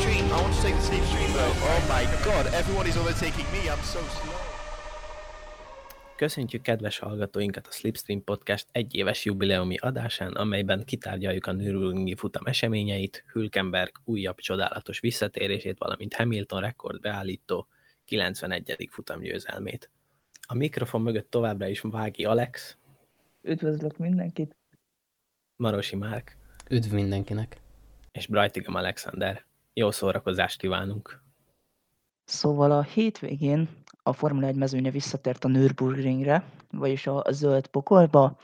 stream. I want to take the slipstream though. Oh my god, everyone is overtaking me. I'm so slow. Köszöntjük kedves hallgatóinkat a Slipstream Podcast egyéves jubileumi adásán, amelyben kitárgyaljuk a Nürburgringi futam eseményeit, Hülkenberg újabb csodálatos visszatérését, valamint Hamilton rekord beállító 91. futamgyőzelmét. A mikrofon mögött továbbra is Vági Alex. Üdvözlök mindenkit. Marosi Márk. Üdv mindenkinek. És Brightigam Alexander. Jó szórakozást kívánunk! Szóval a hétvégén a Formula 1 mezőnye visszatért a Nürburgringre, vagyis a zöld pokolba,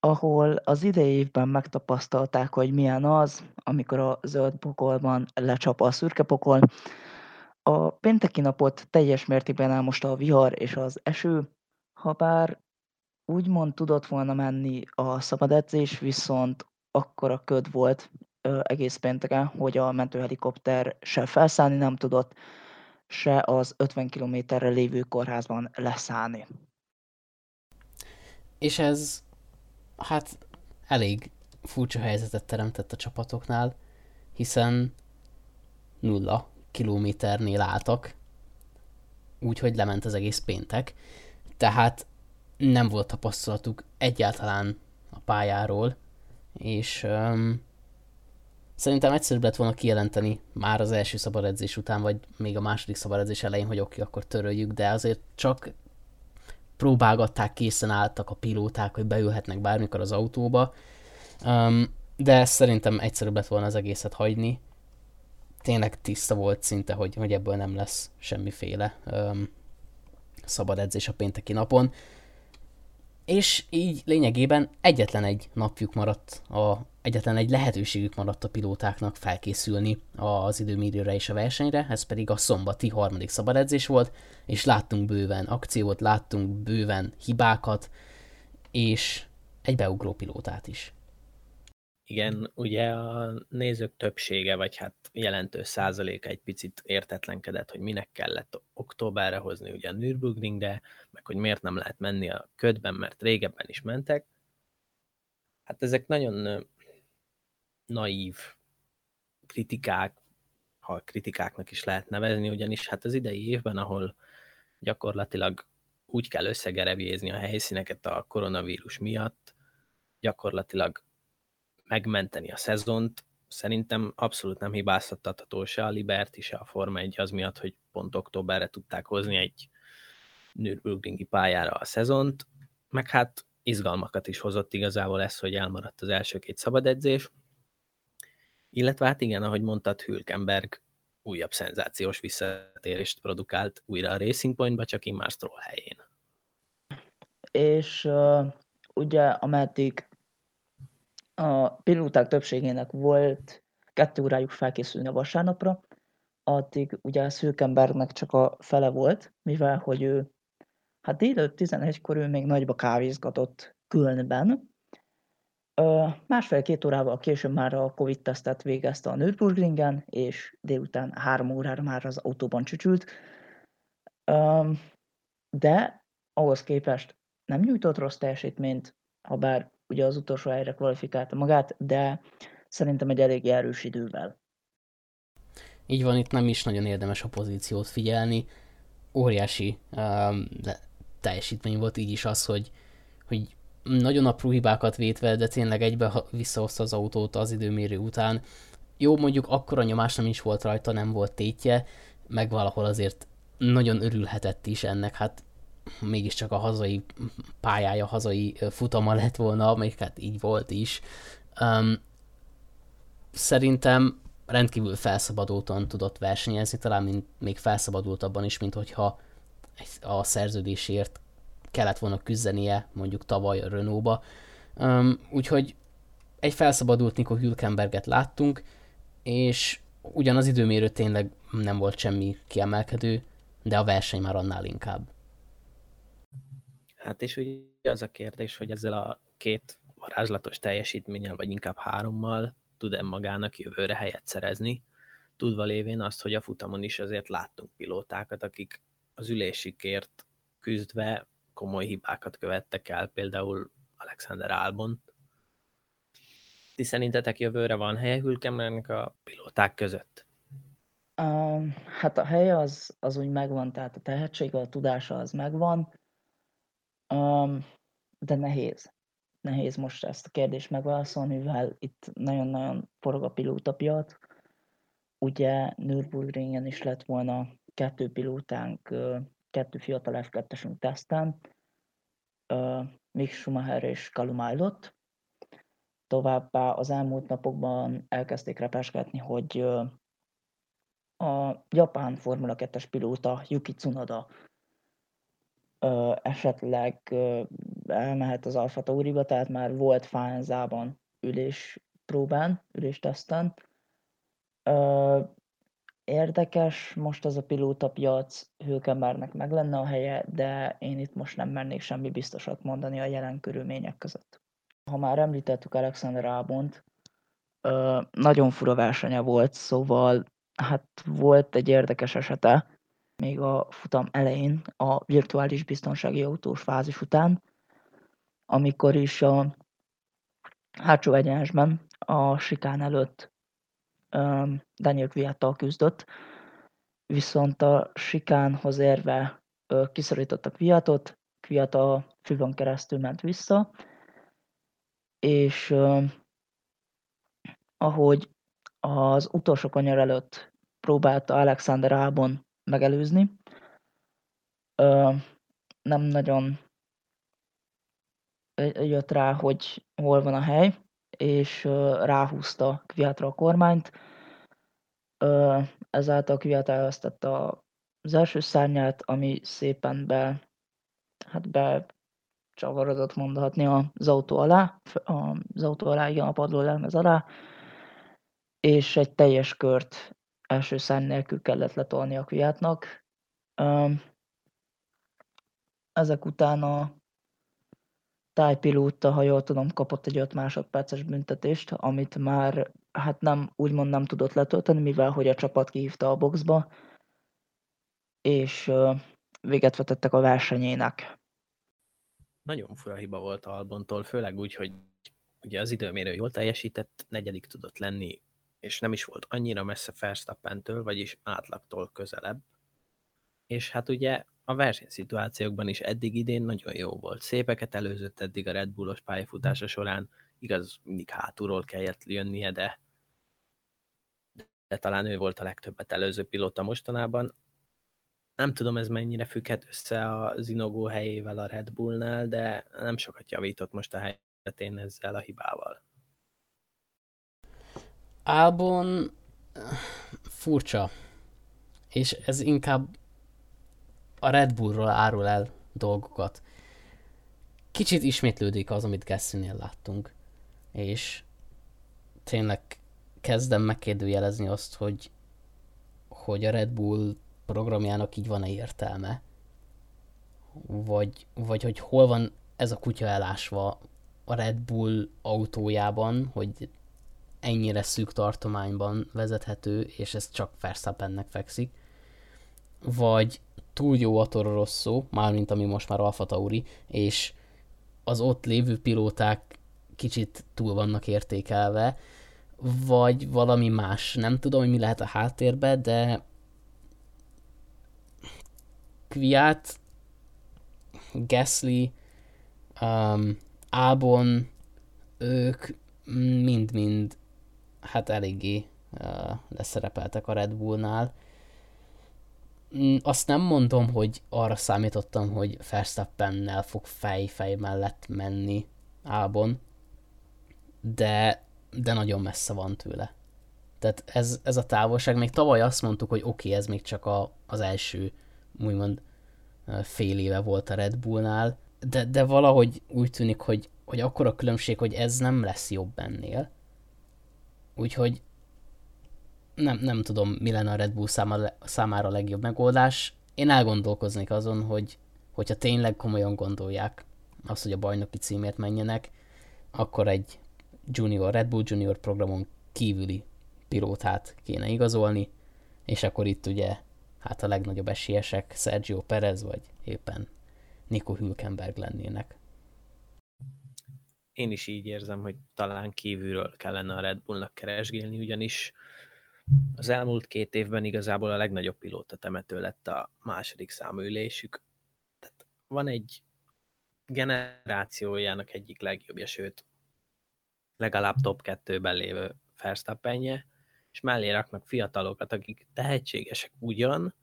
ahol az idei évben megtapasztalták, hogy milyen az, amikor a zöld pokolban lecsap a szürke pokol. A pénteki napot teljes mértékben elmosta a vihar és az eső, ha bár úgymond tudott volna menni a szabad edzés, viszont akkora köd volt egész pénteken, hogy a mentőhelikopter se felszállni nem tudott, se az 50 kilométerre lévő kórházban leszállni. És ez hát elég furcsa helyzetet teremtett a csapatoknál, hiszen nulla kilométernél álltak, úgyhogy lement az egész péntek, tehát nem volt tapasztalatuk egyáltalán a pályáról, és um, szerintem egyszerűbb lett volna kijelenteni már az első szabad után, vagy még a második szabad edzés elején, hogy oké, okay, akkor töröljük, de azért csak próbálgatták, készen álltak a pilóták, hogy beülhetnek bármikor az autóba, um, de szerintem egyszerűbb lett volna az egészet hagyni. Tényleg tiszta volt szinte, hogy, hogy ebből nem lesz semmiféle um, szabad edzés a pénteki napon és így lényegében egyetlen egy napjuk maradt, a, egyetlen egy lehetőségük maradt a pilótáknak felkészülni az időmérőre és a versenyre, ez pedig a szombati harmadik szabadedzés volt, és láttunk bőven akciót, láttunk bőven hibákat, és egy beugró pilótát is. Igen, ugye a nézők többsége, vagy hát jelentős százaléka egy picit értetlenkedett, hogy minek kellett októberre hozni ugye a Nürburgringre, meg hogy miért nem lehet menni a ködben, mert régebben is mentek. Hát ezek nagyon naív kritikák, ha kritikáknak is lehet nevezni, ugyanis hát az idei évben, ahol gyakorlatilag úgy kell összegerevjézni a helyszíneket a koronavírus miatt, gyakorlatilag megmenteni a szezont, szerintem abszolút nem hibáztatható se a Liberty, se a Forma 1 az miatt, hogy pont októberre tudták hozni egy Nürburgringi pályára a szezont, meg hát izgalmakat is hozott igazából ez, hogy elmaradt az első két szabad edzés, illetve hát igen, ahogy mondtad, Hülkenberg újabb szenzációs visszatérést produkált újra a Racing Pointba, csak immár Stroll helyén. És uh, ugye ameddig a pilóták többségének volt kettő órájuk felkészülni a vasárnapra, addig ugye a Szülkenbergnek csak a fele volt, mivel hogy ő hát délőtt 11-kor ő még nagyba kávézgatott Kölnben. Másfél-két órával később már a Covid-tesztet végezte a Nürburgringen, és délután három órára már az autóban csücsült. De ahhoz képest nem nyújtott rossz teljesítményt, ha bár ugye az utolsó helyre kvalifikálta magát, de szerintem egy elég erős idővel. Így van, itt nem is nagyon érdemes a pozíciót figyelni. Óriási um, teljesítmény volt így is az, hogy, hogy nagyon apró hibákat vétve, de tényleg egybe visszahozta az autót az időmérő után. Jó, mondjuk akkora nyomás nem is volt rajta, nem volt tétje, meg valahol azért nagyon örülhetett is ennek, hát mégiscsak a hazai pályája, hazai futama lett volna, amelyik hát így volt is. Um, szerintem rendkívül felszabadultan tudott versenyezni, talán mint, még felszabadultabban is, mint hogyha a szerződésért kellett volna küzdenie mondjuk tavaly a Renault-ba. Um, úgyhogy egy felszabadult Nico Hülkenberget láttunk, és ugyan az időmérő tényleg nem volt semmi kiemelkedő, de a verseny már annál inkább. Hát és ugye az a kérdés, hogy ezzel a két varázslatos teljesítménnyel, vagy inkább hárommal tud-e magának jövőre helyet szerezni, tudva lévén azt, hogy a futamon is azért láttunk pilótákat, akik az ülésikért küzdve komoly hibákat követtek el, például Alexander Albon. Ti szerintetek jövőre van helye Hülkenbergnek a pilóták között? Um, hát a helye az, az úgy megvan, tehát a tehetsége, a tudása az megvan, um, de nehéz. Nehéz most ezt a kérdést megválaszolni, mivel itt nagyon-nagyon forog a pilótapiac. Ugye Nürburgringen is lett volna kettő pilótánk, kettő fiatal f 2 teszten, Mick Schumacher és Callum Aylott. Továbbá az elmúlt napokban elkezdték repesgetni, hogy a japán Formula 2-es pilóta Yuki Tsunoda esetleg elmehet az Alfa Tauriba, tehát már volt Fánzában ülés próbán, ülésteszten. Érdekes most az a pilótapiac, Hülkenbergnek meg lenne a helye, de én itt most nem mernék semmi biztosat mondani a jelen körülmények között. Ha már említettük Alexander Albont, nagyon fura versenye volt, szóval hát volt egy érdekes esete, még a futam elején, a virtuális biztonsági autós fázis után, amikor is a hátsó egyenesben a sikán előtt Daniel Kviattal küzdött, viszont a sikánhoz érve kiszorítottak Kviatot, Kviat a füvön keresztül ment vissza, és ahogy az utolsó kanyar előtt próbálta Alexander Albon megelőzni, nem nagyon jött rá, hogy hol van a hely, és ráhúzta Kviatra a kormányt. Ezáltal Kviat elvesztette az első szárnyát, ami szépen be, hát be csavarodott mondhatni az autó alá, az autó alá, igen, a padló lemez alá, és egy teljes kört első szárny nélkül kellett letolni a Kviatnak. Ezek után a tájpilóta, ha jól tudom, kapott egy 5 másodperces büntetést, amit már hát nem, úgymond nem tudott letölteni, mivel hogy a csapat kihívta a boxba, és véget vetettek a versenyének. Nagyon fura hiba volt Albontól, főleg úgy, hogy ugye az időmérő jól teljesített, negyedik tudott lenni, és nem is volt annyira messze Verstappentől, vagyis átlagtól közelebb. És hát ugye a versenyszituációkban is eddig idén nagyon jó volt. Szépeket előzött eddig a Red Bullos pályafutása során, igaz, mindig hátulról kellett jönnie, de, de talán ő volt a legtöbbet előző pilóta mostanában. Nem tudom, ez mennyire függhet össze a Zinogó helyével a Red Bullnál, de nem sokat javított most a helyzetén ezzel a hibával. Albon furcsa, és ez inkább a Red Bullról árul el dolgokat. Kicsit ismétlődik az, amit Gassinél láttunk, és tényleg kezdem megkérdőjelezni azt, hogy, hogy a Red Bull programjának így van-e értelme, vagy, vagy hogy hol van ez a kutya elásva a Red Bull autójában, hogy ennyire szűk tartományban vezethető, és ez csak Verstappennek fekszik, vagy túl jó a Toro Rosso, mármint ami most már Alfa Tauri, és az ott lévő pilóták kicsit túl vannak értékelve, vagy valami más. Nem tudom, hogy mi lehet a háttérbe, de Kviat, Gasly, um, Albon, ők mind-mind hát eléggé uh, leszerepeltek a Red Bullnál, azt nem mondom, hogy arra számítottam, hogy Verstappennel fog fej-fej mellett menni Ábon, de, de nagyon messze van tőle. Tehát ez, ez a távolság, még tavaly azt mondtuk, hogy oké, okay, ez még csak a, az első, úgymond fél éve volt a Red Bullnál, de, de valahogy úgy tűnik, hogy, hogy akkor a különbség, hogy ez nem lesz jobb ennél. Úgyhogy nem, nem tudom, mi lenne a Red Bull számára, a legjobb megoldás. Én elgondolkoznék azon, hogy hogyha tényleg komolyan gondolják azt, hogy a bajnoki címért menjenek, akkor egy junior, Red Bull Junior programon kívüli pilótát kéne igazolni, és akkor itt ugye hát a legnagyobb esélyesek Sergio Perez, vagy éppen Nico Hülkenberg lennének. Én is így érzem, hogy talán kívülről kellene a Red Bullnak keresgélni, ugyanis Az elmúlt két évben igazából a legnagyobb pilóta temető lett a második számú ülésük. Tehát van egy generációjának egyik legjobbja, sőt, legalább top 2-ben lévő Verstappenje, és mellé raknak fiatalokat, akik tehetségesek ugyan,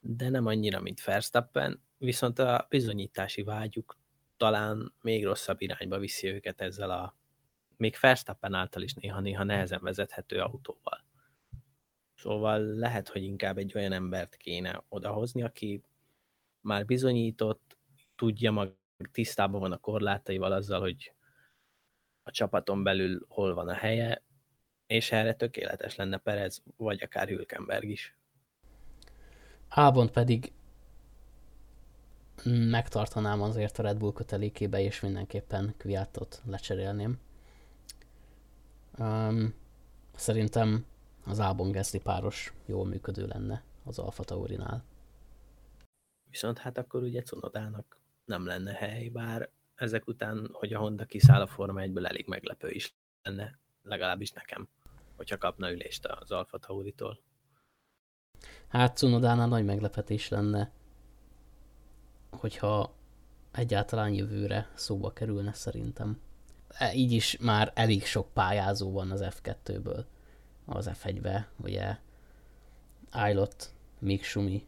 de nem annyira, mint Verstappen, viszont a bizonyítási vágyuk talán még rosszabb irányba viszi őket ezzel a még Verstappen által is néha-néha nehezen vezethető autóval. Szóval lehet, hogy inkább egy olyan embert kéne odahozni, aki már bizonyított, tudja mag, tisztában van a korlátaival azzal, hogy a csapaton belül hol van a helye, és erre tökéletes lenne Perez, vagy akár Hülkenberg is. Ábont pedig megtartanám azért a Red Bull kötelékébe, és mindenképpen Kviatot lecserélném. Um, szerintem az Ábon Gasly páros jól működő lenne az Alfa Taurinál. Viszont hát akkor ugye Cunodának nem lenne hely, bár ezek után, hogy a Honda kiszáll a Forma 1-ből, elég meglepő is lenne, legalábbis nekem, hogyha kapna ülést az Alfa Tauritól. Hát Cunodánál nagy meglepetés lenne, hogyha egyáltalán jövőre szóba kerülne szerintem. E, így is már elég sok pályázó van az F2-ből, az F1-be, ugye Ailot, Mick Schumi,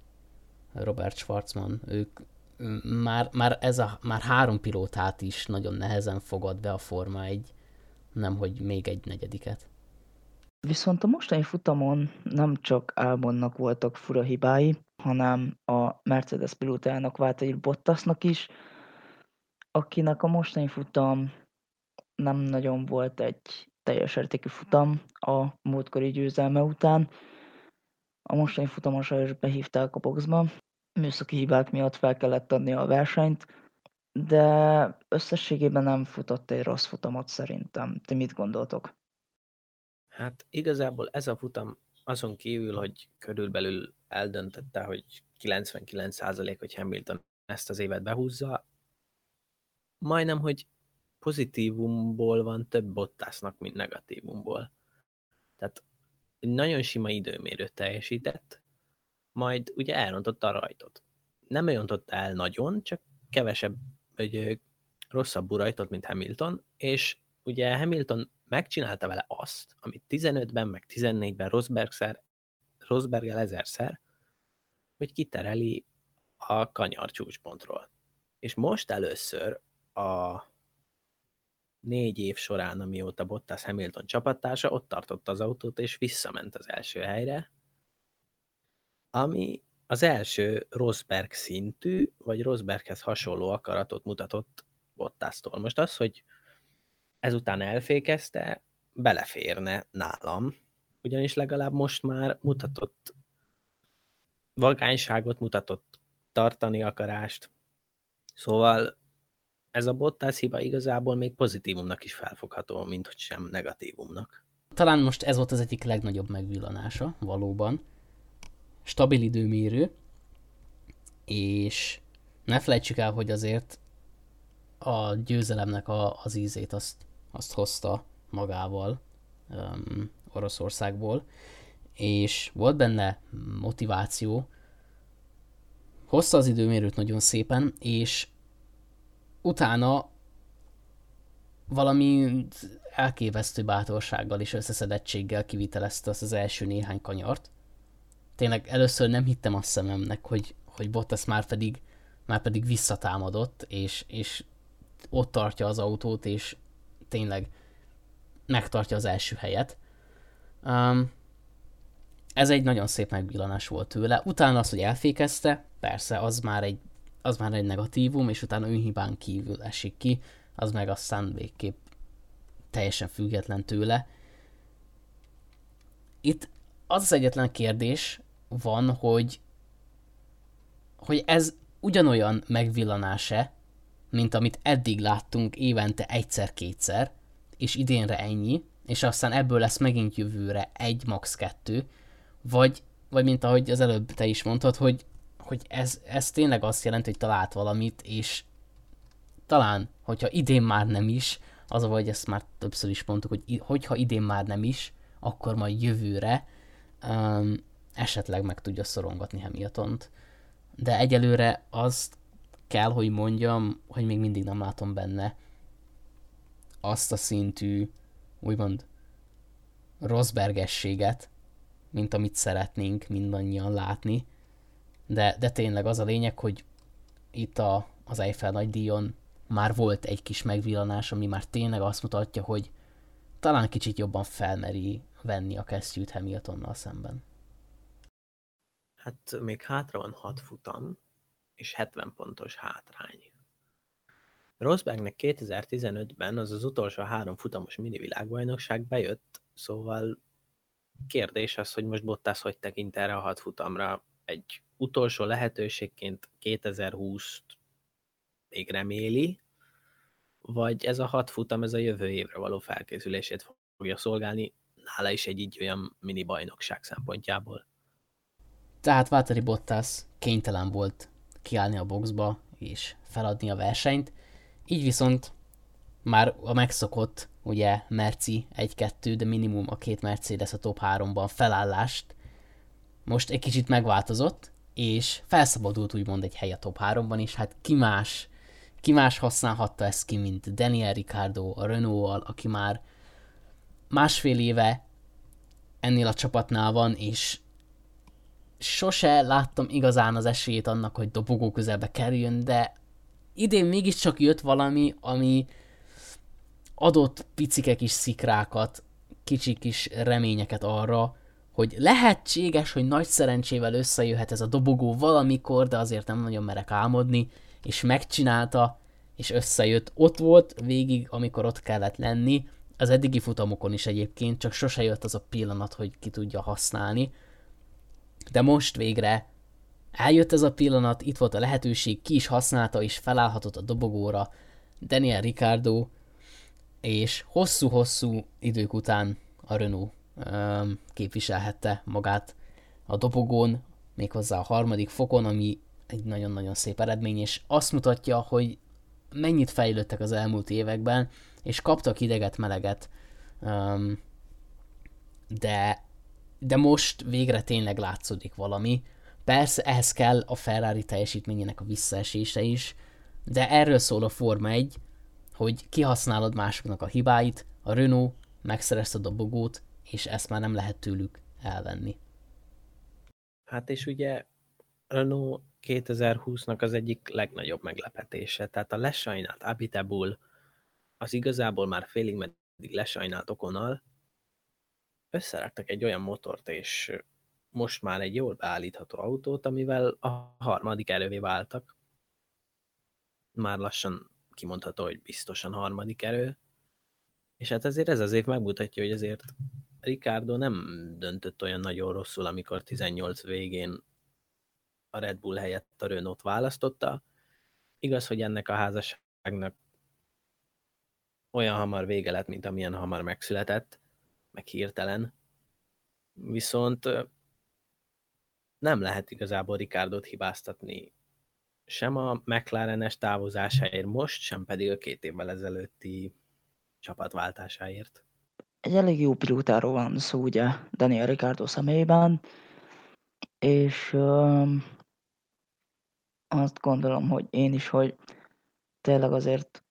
Robert Schwarzman, ők már, már, ez a, már három pilótát is nagyon nehezen fogad be a Forma egy, nem hogy még egy negyediket. Viszont a mostani futamon nem csak Albonnak voltak fura hibái, hanem a Mercedes pilótájának egy Bottasnak is, akinek a mostani futam nem nagyon volt egy teljes értékű futam a múltkori győzelme után. A mostani futamon sajnos behívták a boxba, műszaki hibák miatt fel kellett adni a versenyt, de összességében nem futott egy rossz futamot szerintem. Ti mit gondoltok? Hát igazából ez a futam azon kívül, hogy körülbelül eldöntötte, hogy 99% hogy Hamilton ezt az évet behúzza, majdnem, hogy pozitívumból van több Bottasnak, mint negatívumból. Tehát nagyon sima időmérőt teljesített, majd ugye elrontotta a rajtot. Nem öntotta el nagyon, csak kevesebb, vagy rosszabb rajtot, mint Hamilton, és ugye Hamilton megcsinálta vele azt, amit 15-ben, meg 14-ben Rosbergszer, Rosberggel ezerszer, hogy kitereli a kanyar csúcspontról. És most először a négy év során, amióta Bottas Hamilton csapattársa, ott tartotta az autót, és visszament az első helyre, ami az első Rosberg szintű, vagy Rosberghez hasonló akaratot mutatott Bottasztól. Most az, hogy ezután elfékezte, beleférne nálam, ugyanis legalább most már mutatott vagányságot, mutatott tartani akarást. Szóval ez a Bottas hiba igazából még pozitívumnak is felfogható, mint hogy sem negatívumnak. Talán most ez volt az egyik legnagyobb megvillanása, valóban. Stabil időmérő, és ne felejtsük el, hogy azért a győzelemnek a, az ízét azt, azt hozta magával um, Oroszországból, és volt benne motiváció, hozta az időmérőt nagyon szépen, és utána valami elképesztő bátorsággal és összeszedettséggel kivitelezte azt az első néhány kanyart. Tényleg először nem hittem a szememnek, hogy, hogy Bottas már pedig, már pedig visszatámadott, és, és ott tartja az autót, és tényleg megtartja az első helyet. Um, ez egy nagyon szép megvillanás volt tőle. Utána az, hogy elfékezte, persze, az már egy, az már egy negatívum, és utána önhibán kívül esik ki, az meg aztán végképp teljesen független tőle. Itt az az egyetlen kérdés van, hogy, hogy ez ugyanolyan megvillanás-e, mint amit eddig láttunk évente egyszer-kétszer, és idénre ennyi, és aztán ebből lesz megint jövőre egy, max. kettő, vagy, vagy mint ahogy az előbb te is mondtad, hogy, hogy ez, ez tényleg azt jelenti, hogy talált valamit, és talán, hogyha idén már nem is, az a vagy ezt már többször is mondtuk, hogy hogyha idén már nem is, akkor majd jövőre um, esetleg meg tudja szorongatni Hamiltont. De egyelőre azt kell, hogy mondjam, hogy még mindig nem látom benne azt a szintű, úgymond Rosbergességet, mint amit szeretnénk mindannyian látni. De, de tényleg az a lényeg, hogy itt a, az Eiffel nagy díjon már volt egy kis megvillanás, ami már tényleg azt mutatja, hogy talán kicsit jobban felmeri venni a kesztyűt Hamiltonnal szemben. Hát még hátra van 6 futam, és 70 pontos hátrány. Rosbergnek 2015-ben az az utolsó három futamos mini világbajnokság bejött, szóval kérdés az, hogy most Bottas hogy tekint erre a hat futamra egy utolsó lehetőségként 2020-t még reméli, vagy ez a hat futam, ez a jövő évre való felkészülését fogja szolgálni, nála is egy így olyan mini bajnokság szempontjából. Tehát Valtteri Bottas kénytelen volt kiállni a boxba és feladni a versenyt, így viszont már a megszokott, ugye Merci 1-2, de minimum a két Mercedes a top 3-ban felállást most egy kicsit megváltozott, és felszabadult úgymond egy hely a top 3-ban, és hát ki más, ki más használhatta ezt ki, mint Daniel Ricardo a Renault-val, aki már másfél éve ennél a csapatnál van, és sose láttam igazán az esélyét annak, hogy dobogó közelbe kerüljön, de idén mégiscsak jött valami, ami adott picike kis szikrákat, kicsi kis reményeket arra, hogy lehetséges, hogy nagy szerencsével összejöhet ez a dobogó valamikor, de azért nem nagyon merek álmodni, és megcsinálta, és összejött. Ott volt végig, amikor ott kellett lenni, az eddigi futamokon is egyébként, csak sose jött az a pillanat, hogy ki tudja használni. De most végre eljött ez a pillanat, itt volt a lehetőség, ki is használta, és felállhatott a dobogóra Daniel Ricardo, és hosszú-hosszú idők után a Renault képviselhette magát a dobogón, méghozzá a harmadik fokon, ami egy nagyon-nagyon szép eredmény, és azt mutatja, hogy mennyit fejlődtek az elmúlt években, és kaptak ideget, meleget, de, de most végre tényleg látszódik valami. Persze ehhez kell a Ferrari teljesítményének a visszaesése is, de erről szól a Forma 1, hogy kihasználod másoknak a hibáit, a Renault megszerezte a dobogót, és ezt már nem lehet tőlük elvenni. Hát és ugye Renault 2020-nak az egyik legnagyobb meglepetése, tehát a lesajnált Abitebul az igazából már félig meddig lesajnált Okonal, összeraktak egy olyan motort, és most már egy jól beállítható autót, amivel a harmadik erővé váltak. Már lassan kimondható, hogy biztosan harmadik erő. És hát ezért ez azért megmutatja, hogy azért Ricardo nem döntött olyan nagyon rosszul, amikor 18 végén a Red Bull helyett a Renault választotta. Igaz, hogy ennek a házasságnak olyan hamar vége lett, mint amilyen hamar megszületett, meg hirtelen. Viszont nem lehet igazából Ricardot hibáztatni sem a McLaren-es távozásáért most, sem pedig a két évvel ezelőtti csapatváltásáért. Egy elég jó pilótáról van szó, ugye, Daniel Ricardo személyében, és um, azt gondolom, hogy én is, hogy tényleg azért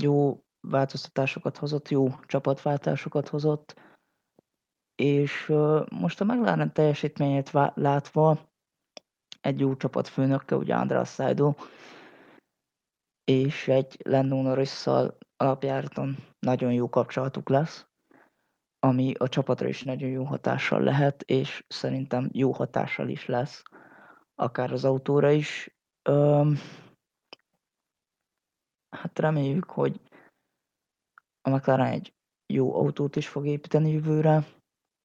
jó változtatásokat hozott, jó csapatváltásokat hozott, és uh, most a McLaren teljesítményét látva egy jó csapatfőnökkel, ugye András Szájdó, és egy Lando Norrisszal alapjáraton nagyon jó kapcsolatuk lesz, ami a csapatra is nagyon jó hatással lehet, és szerintem jó hatással is lesz, akár az autóra is. Öm, hát reméljük, hogy a McLaren egy jó autót is fog építeni jövőre,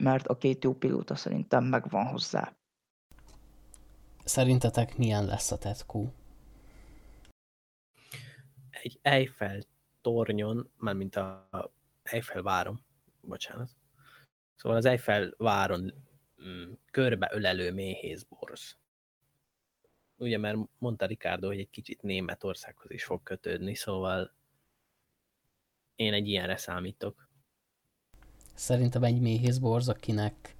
mert a két jó pilóta szerintem megvan hozzá. Szerintetek milyen lesz a tetkó? Egy Eiffel tornyon, mármint a Eiffel várom, bocsánat. Szóval az Eiffel váron mm, körbe ölelő méhész borz. Ugye, mert mondta Ricardo, hogy egy kicsit Németországhoz is fog kötődni, szóval én egy ilyenre számítok. Szerintem egy méhész borz, akinek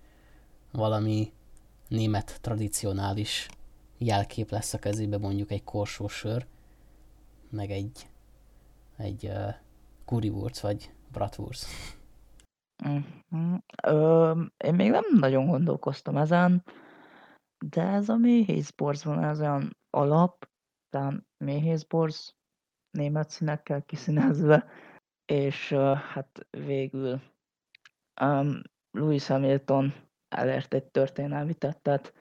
valami német tradicionális jelkép lesz a kezébe, mondjuk egy korsósör, meg egy, egy uh, currywurst vagy bratwurst. Mhm. Ö, én még nem nagyon gondolkoztam ezen, de ez a méhészborz van, ez olyan alap, tehát méhészborz német színekkel kiszínezve, és uh, hát végül um, Louis Hamilton elért egy történelmi tettet.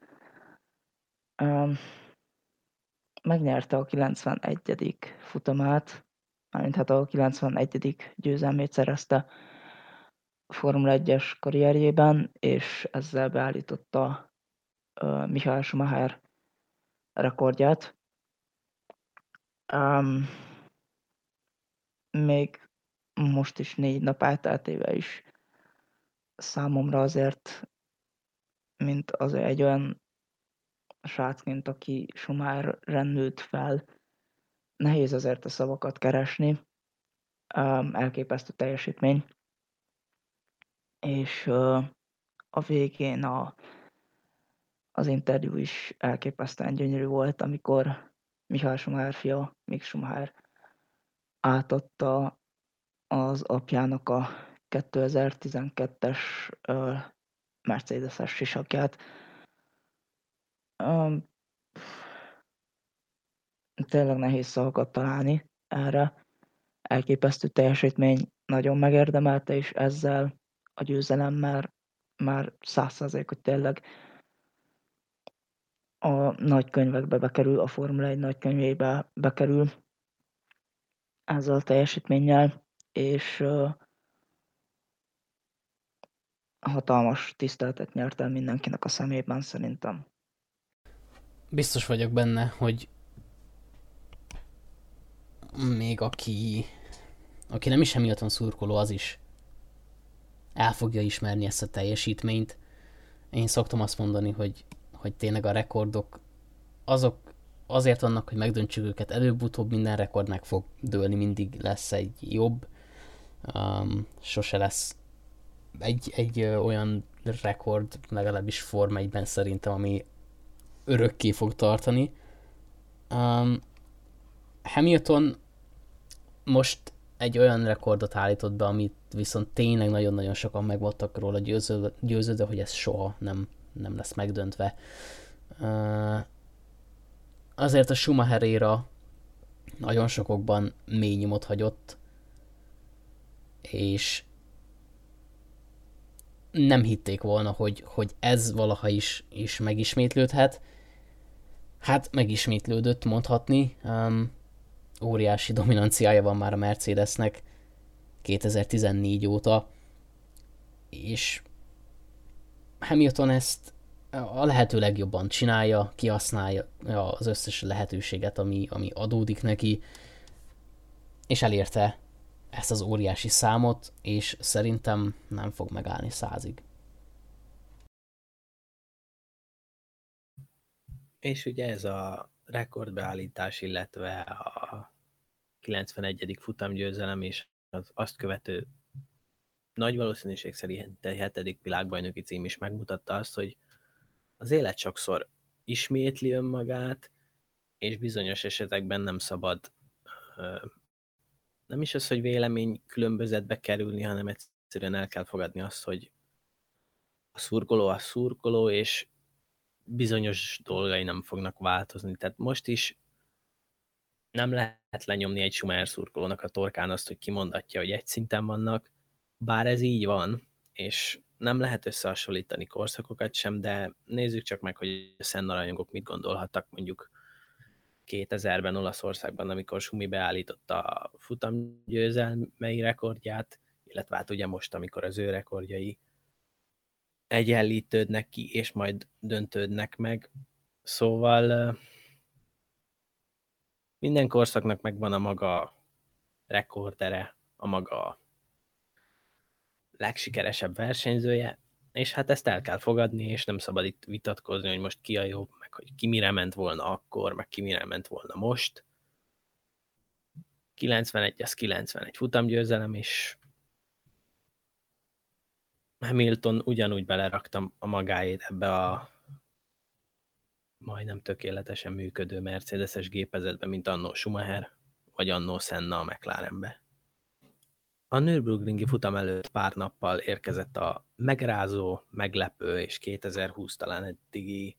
Um, megnyerte a 91. futamát, mármint hát a 91. győzelmét szerezte Formula 1-es karrierjében, és ezzel beállította uh, Michael Schumacher rekordját. Um, még most is négy nap elteltével is számomra azért, mint az egy olyan srácként, aki Schumacher nőtt fel, nehéz azért a szavakat keresni. Um, elképesztő teljesítmény. És a végén a, az interjú is elképesztően gyönyörű volt, amikor Mihály Schumacher fia, Mick Schumacher átadta az apjának a 2012-es uh, Mercedes-es sisakját. Tényleg nehéz szavakat találni erre. Elképesztő teljesítmény, nagyon megérdemelte, és ezzel a győzelemmel már száz százalék, tényleg a nagy könyvekbe bekerül, a Formula 1 nagy könyvébe bekerül ezzel a teljesítménnyel, és uh, hatalmas tiszteletet nyert el mindenkinek a szemében szerintem. Biztos vagyok benne, hogy még aki, aki nem is Hamilton szurkoló, az is el fogja ismerni ezt a teljesítményt. Én szoktam azt mondani, hogy, hogy tényleg a rekordok azok azért vannak, hogy megdöntsük őket, előbb-utóbb minden rekord meg fog dőlni, mindig lesz egy jobb, um, sose lesz egy, egy ö, olyan rekord, legalábbis Form 1-ben szerintem, ami örökké fog tartani. Um, Hamilton most egy olyan rekordot állított be, amit viszont tényleg nagyon-nagyon sokan meg voltak róla győződve, győződve hogy ez soha nem, nem lesz megdöntve. Azért a Schumacheréra nagyon sokokban mély nyomot hagyott, és nem hitték volna, hogy, hogy ez valaha is, is megismétlődhet. Hát megismétlődött, mondhatni. Um, óriási dominanciája van már a Mercedesnek 2014 óta, és Hamilton ezt a lehető legjobban csinálja, kihasználja az összes lehetőséget, ami, ami adódik neki, és elérte ezt az óriási számot, és szerintem nem fog megállni százig. És ugye ez a rekordbeállítás, illetve a 91. futamgyőzelem és az azt követő nagy valószínűség szerint egy hetedik világbajnoki cím is megmutatta azt, hogy az élet sokszor ismétli önmagát, és bizonyos esetekben nem szabad nem is az, hogy vélemény különbözetbe kerülni, hanem egyszerűen el kell fogadni azt, hogy a szurkoló a szurkoló, és bizonyos dolgai nem fognak változni. Tehát most is nem lehet lenyomni egy Schumacher szurkolónak a torkán azt, hogy kimondatja, hogy egy szinten vannak, bár ez így van, és nem lehet összehasonlítani korszakokat sem, de nézzük csak meg, hogy a Senna rajongók mit gondolhattak mondjuk 2000-ben Olaszországban, amikor Sumi beállította a futamgyőzelmei rekordját, illetve hát ugye most, amikor az ő rekordjai egyenlítődnek ki, és majd döntődnek meg. Szóval minden korszaknak megvan a maga rekordere, a maga legsikeresebb versenyzője, és hát ezt el kell fogadni, és nem szabad itt vitatkozni, hogy most ki a jobb, meg hogy ki mire ment volna akkor, meg ki mire ment volna most. 91, az 91 futamgyőzelem, és Hamilton ugyanúgy beleraktam a magáét ebbe a majdnem tökéletesen működő Mercedes-es gépezetbe, mint annó Schumacher, vagy annó Senna a McLarenbe. A Nürburgringi futam előtt pár nappal érkezett a megrázó, meglepő és 2020 talán eddigi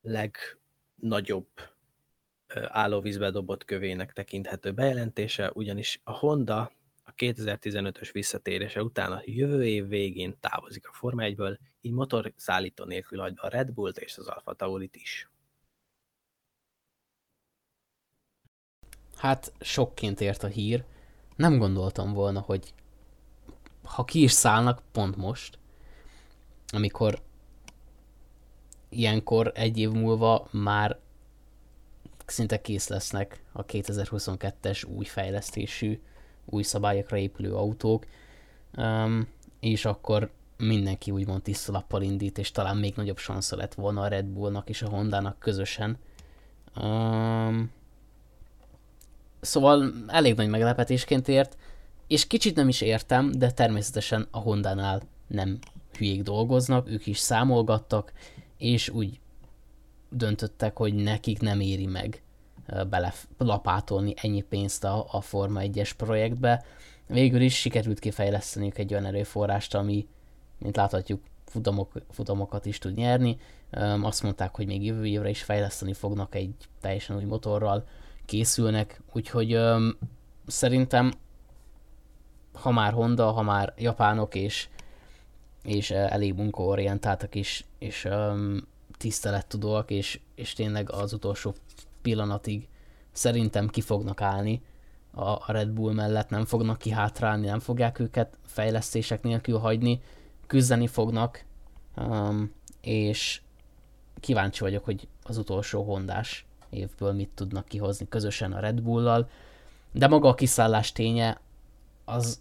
legnagyobb állóvízbe dobott kövének tekinthető bejelentése, ugyanis a Honda a 2015-ös visszatérése után a jövő év végén távozik a Forma 1-ből, így motorszállító nélkül hagyva a Red Bullt és az Alfa Taurit is. Hát sokként ért a hír. Nem gondoltam volna, hogy ha ki is szállnak pont most, amikor ilyenkor egy év múlva már szinte kész lesznek a 2022-es új fejlesztésű, új szabályokra épülő autók, um, és akkor mindenki úgymond tiszta lappal indít, és talán még nagyobb sansza lett volna a Red Bullnak és a Hondának közösen. Um, szóval elég nagy meglepetésként ért, és kicsit nem is értem, de természetesen a Hondánál nem hülyék dolgoznak, ők is számolgattak, és úgy döntöttek, hogy nekik nem éri meg belapátolni ennyi pénzt a, a Forma 1-es projektbe. Végül is sikerült kifejleszteniük egy olyan erőforrást, ami, mint láthatjuk, futamok, futamokat is tud nyerni. Azt mondták, hogy még jövő évre is fejleszteni fognak egy teljesen új motorral, készülnek, úgyhogy szerintem ha már Honda, ha már japánok és, és elég munkaorientáltak is, és um, tisztelettudóak, és, és tényleg az utolsó pillanatig szerintem ki fognak állni a, Red Bull mellett, nem fognak kihátrálni, nem fogják őket fejlesztések nélkül hagyni, küzdeni fognak, um, és kíváncsi vagyok, hogy az utolsó hondás évből mit tudnak kihozni közösen a Red Bull-lal, de maga a kiszállás ténye az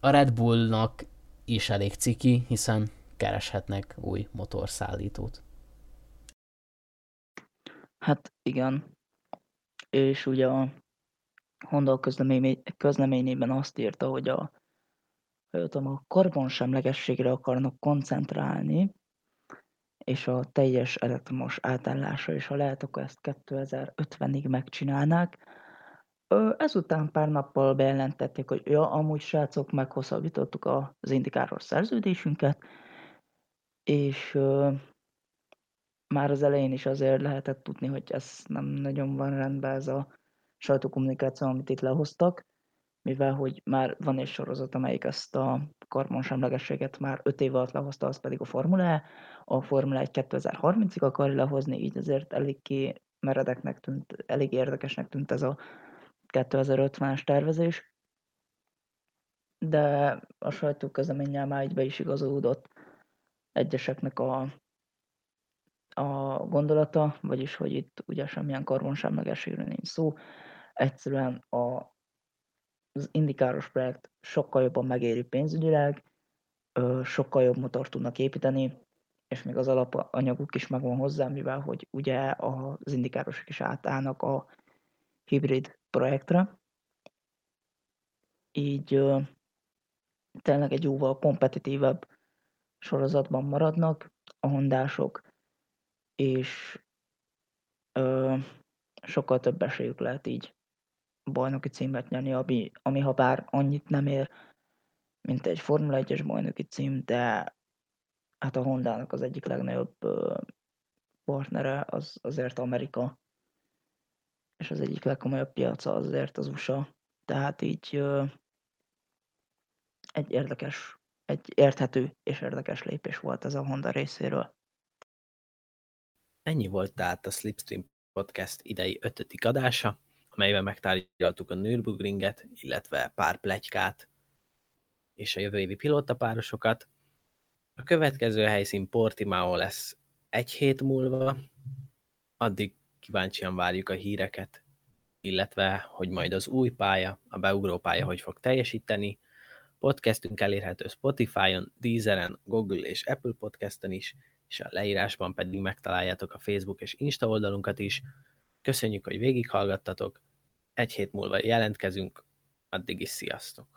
a Red Bullnak is elég ciki, hiszen kereshetnek új motorszállítót. Hát igen. És ugye a Honda közleményében azt írta, hogy a, a karbonsemlegességre akarnak koncentrálni, és a teljes elektromos átállásra is, ha lehet, akkor ezt 2050-ig megcsinálnák. Ezután pár nappal bejelentették, hogy ja, amúgy srácok, meghosszabbítottuk az indikáros szerződésünket, és már az elején is azért lehetett tudni, hogy ez nem nagyon van rendben ez a sajtókommunikáció, amit itt lehoztak, mivel hogy már van egy sorozat, amelyik ezt a karbonsemlegességet már 5 év alatt lehozta, az pedig a Formula E. A Formula 1 2030-ig akar lehozni, így azért eléggé meredeknek tűnt, elég érdekesnek tűnt ez a 2050-es tervezés. De a sajtóközleménnyel már így be is igazolódott egyeseknek a a gondolata, vagyis hogy itt ugye semmilyen karbonsemlegességről nincs szó. Egyszerűen a, az indikáros projekt sokkal jobban megéri pénzügyileg, sokkal jobb motort tudnak építeni, és még az alapanyaguk is megvan hozzá, mivel hogy ugye az indikárosok is átállnak a hibrid projektre. Így tényleg egy jóval kompetitívebb sorozatban maradnak a hondások, és ö, sokkal több esélyük lehet így bajnoki címet nyerni, ami, ami ha bár annyit nem ér, mint egy Formula 1-es bajnoki cím, de hát a Hondának az egyik legnagyobb ö, partnere az azért Amerika, és az egyik legkomolyabb piaca azért az USA. Tehát így ö, egy érdekes, egy érthető és érdekes lépés volt ez a Honda részéről. Ennyi volt tehát a Slipstream Podcast idei ötödik adása, amelyben megtárgyaltuk a Nürburgringet, illetve pár plegykát és a jövő évi pilótapárosokat. A következő helyszín Portimao lesz egy hét múlva, addig kíváncsian várjuk a híreket, illetve hogy majd az új pálya, a beugró pálya hogy fog teljesíteni. Podcastünk elérhető Spotify-on, Deezeren, Google és Apple Podcasten is, és a leírásban pedig megtaláljátok a Facebook és Insta oldalunkat is. Köszönjük, hogy végighallgattatok, egy hét múlva jelentkezünk, addig is sziasztok!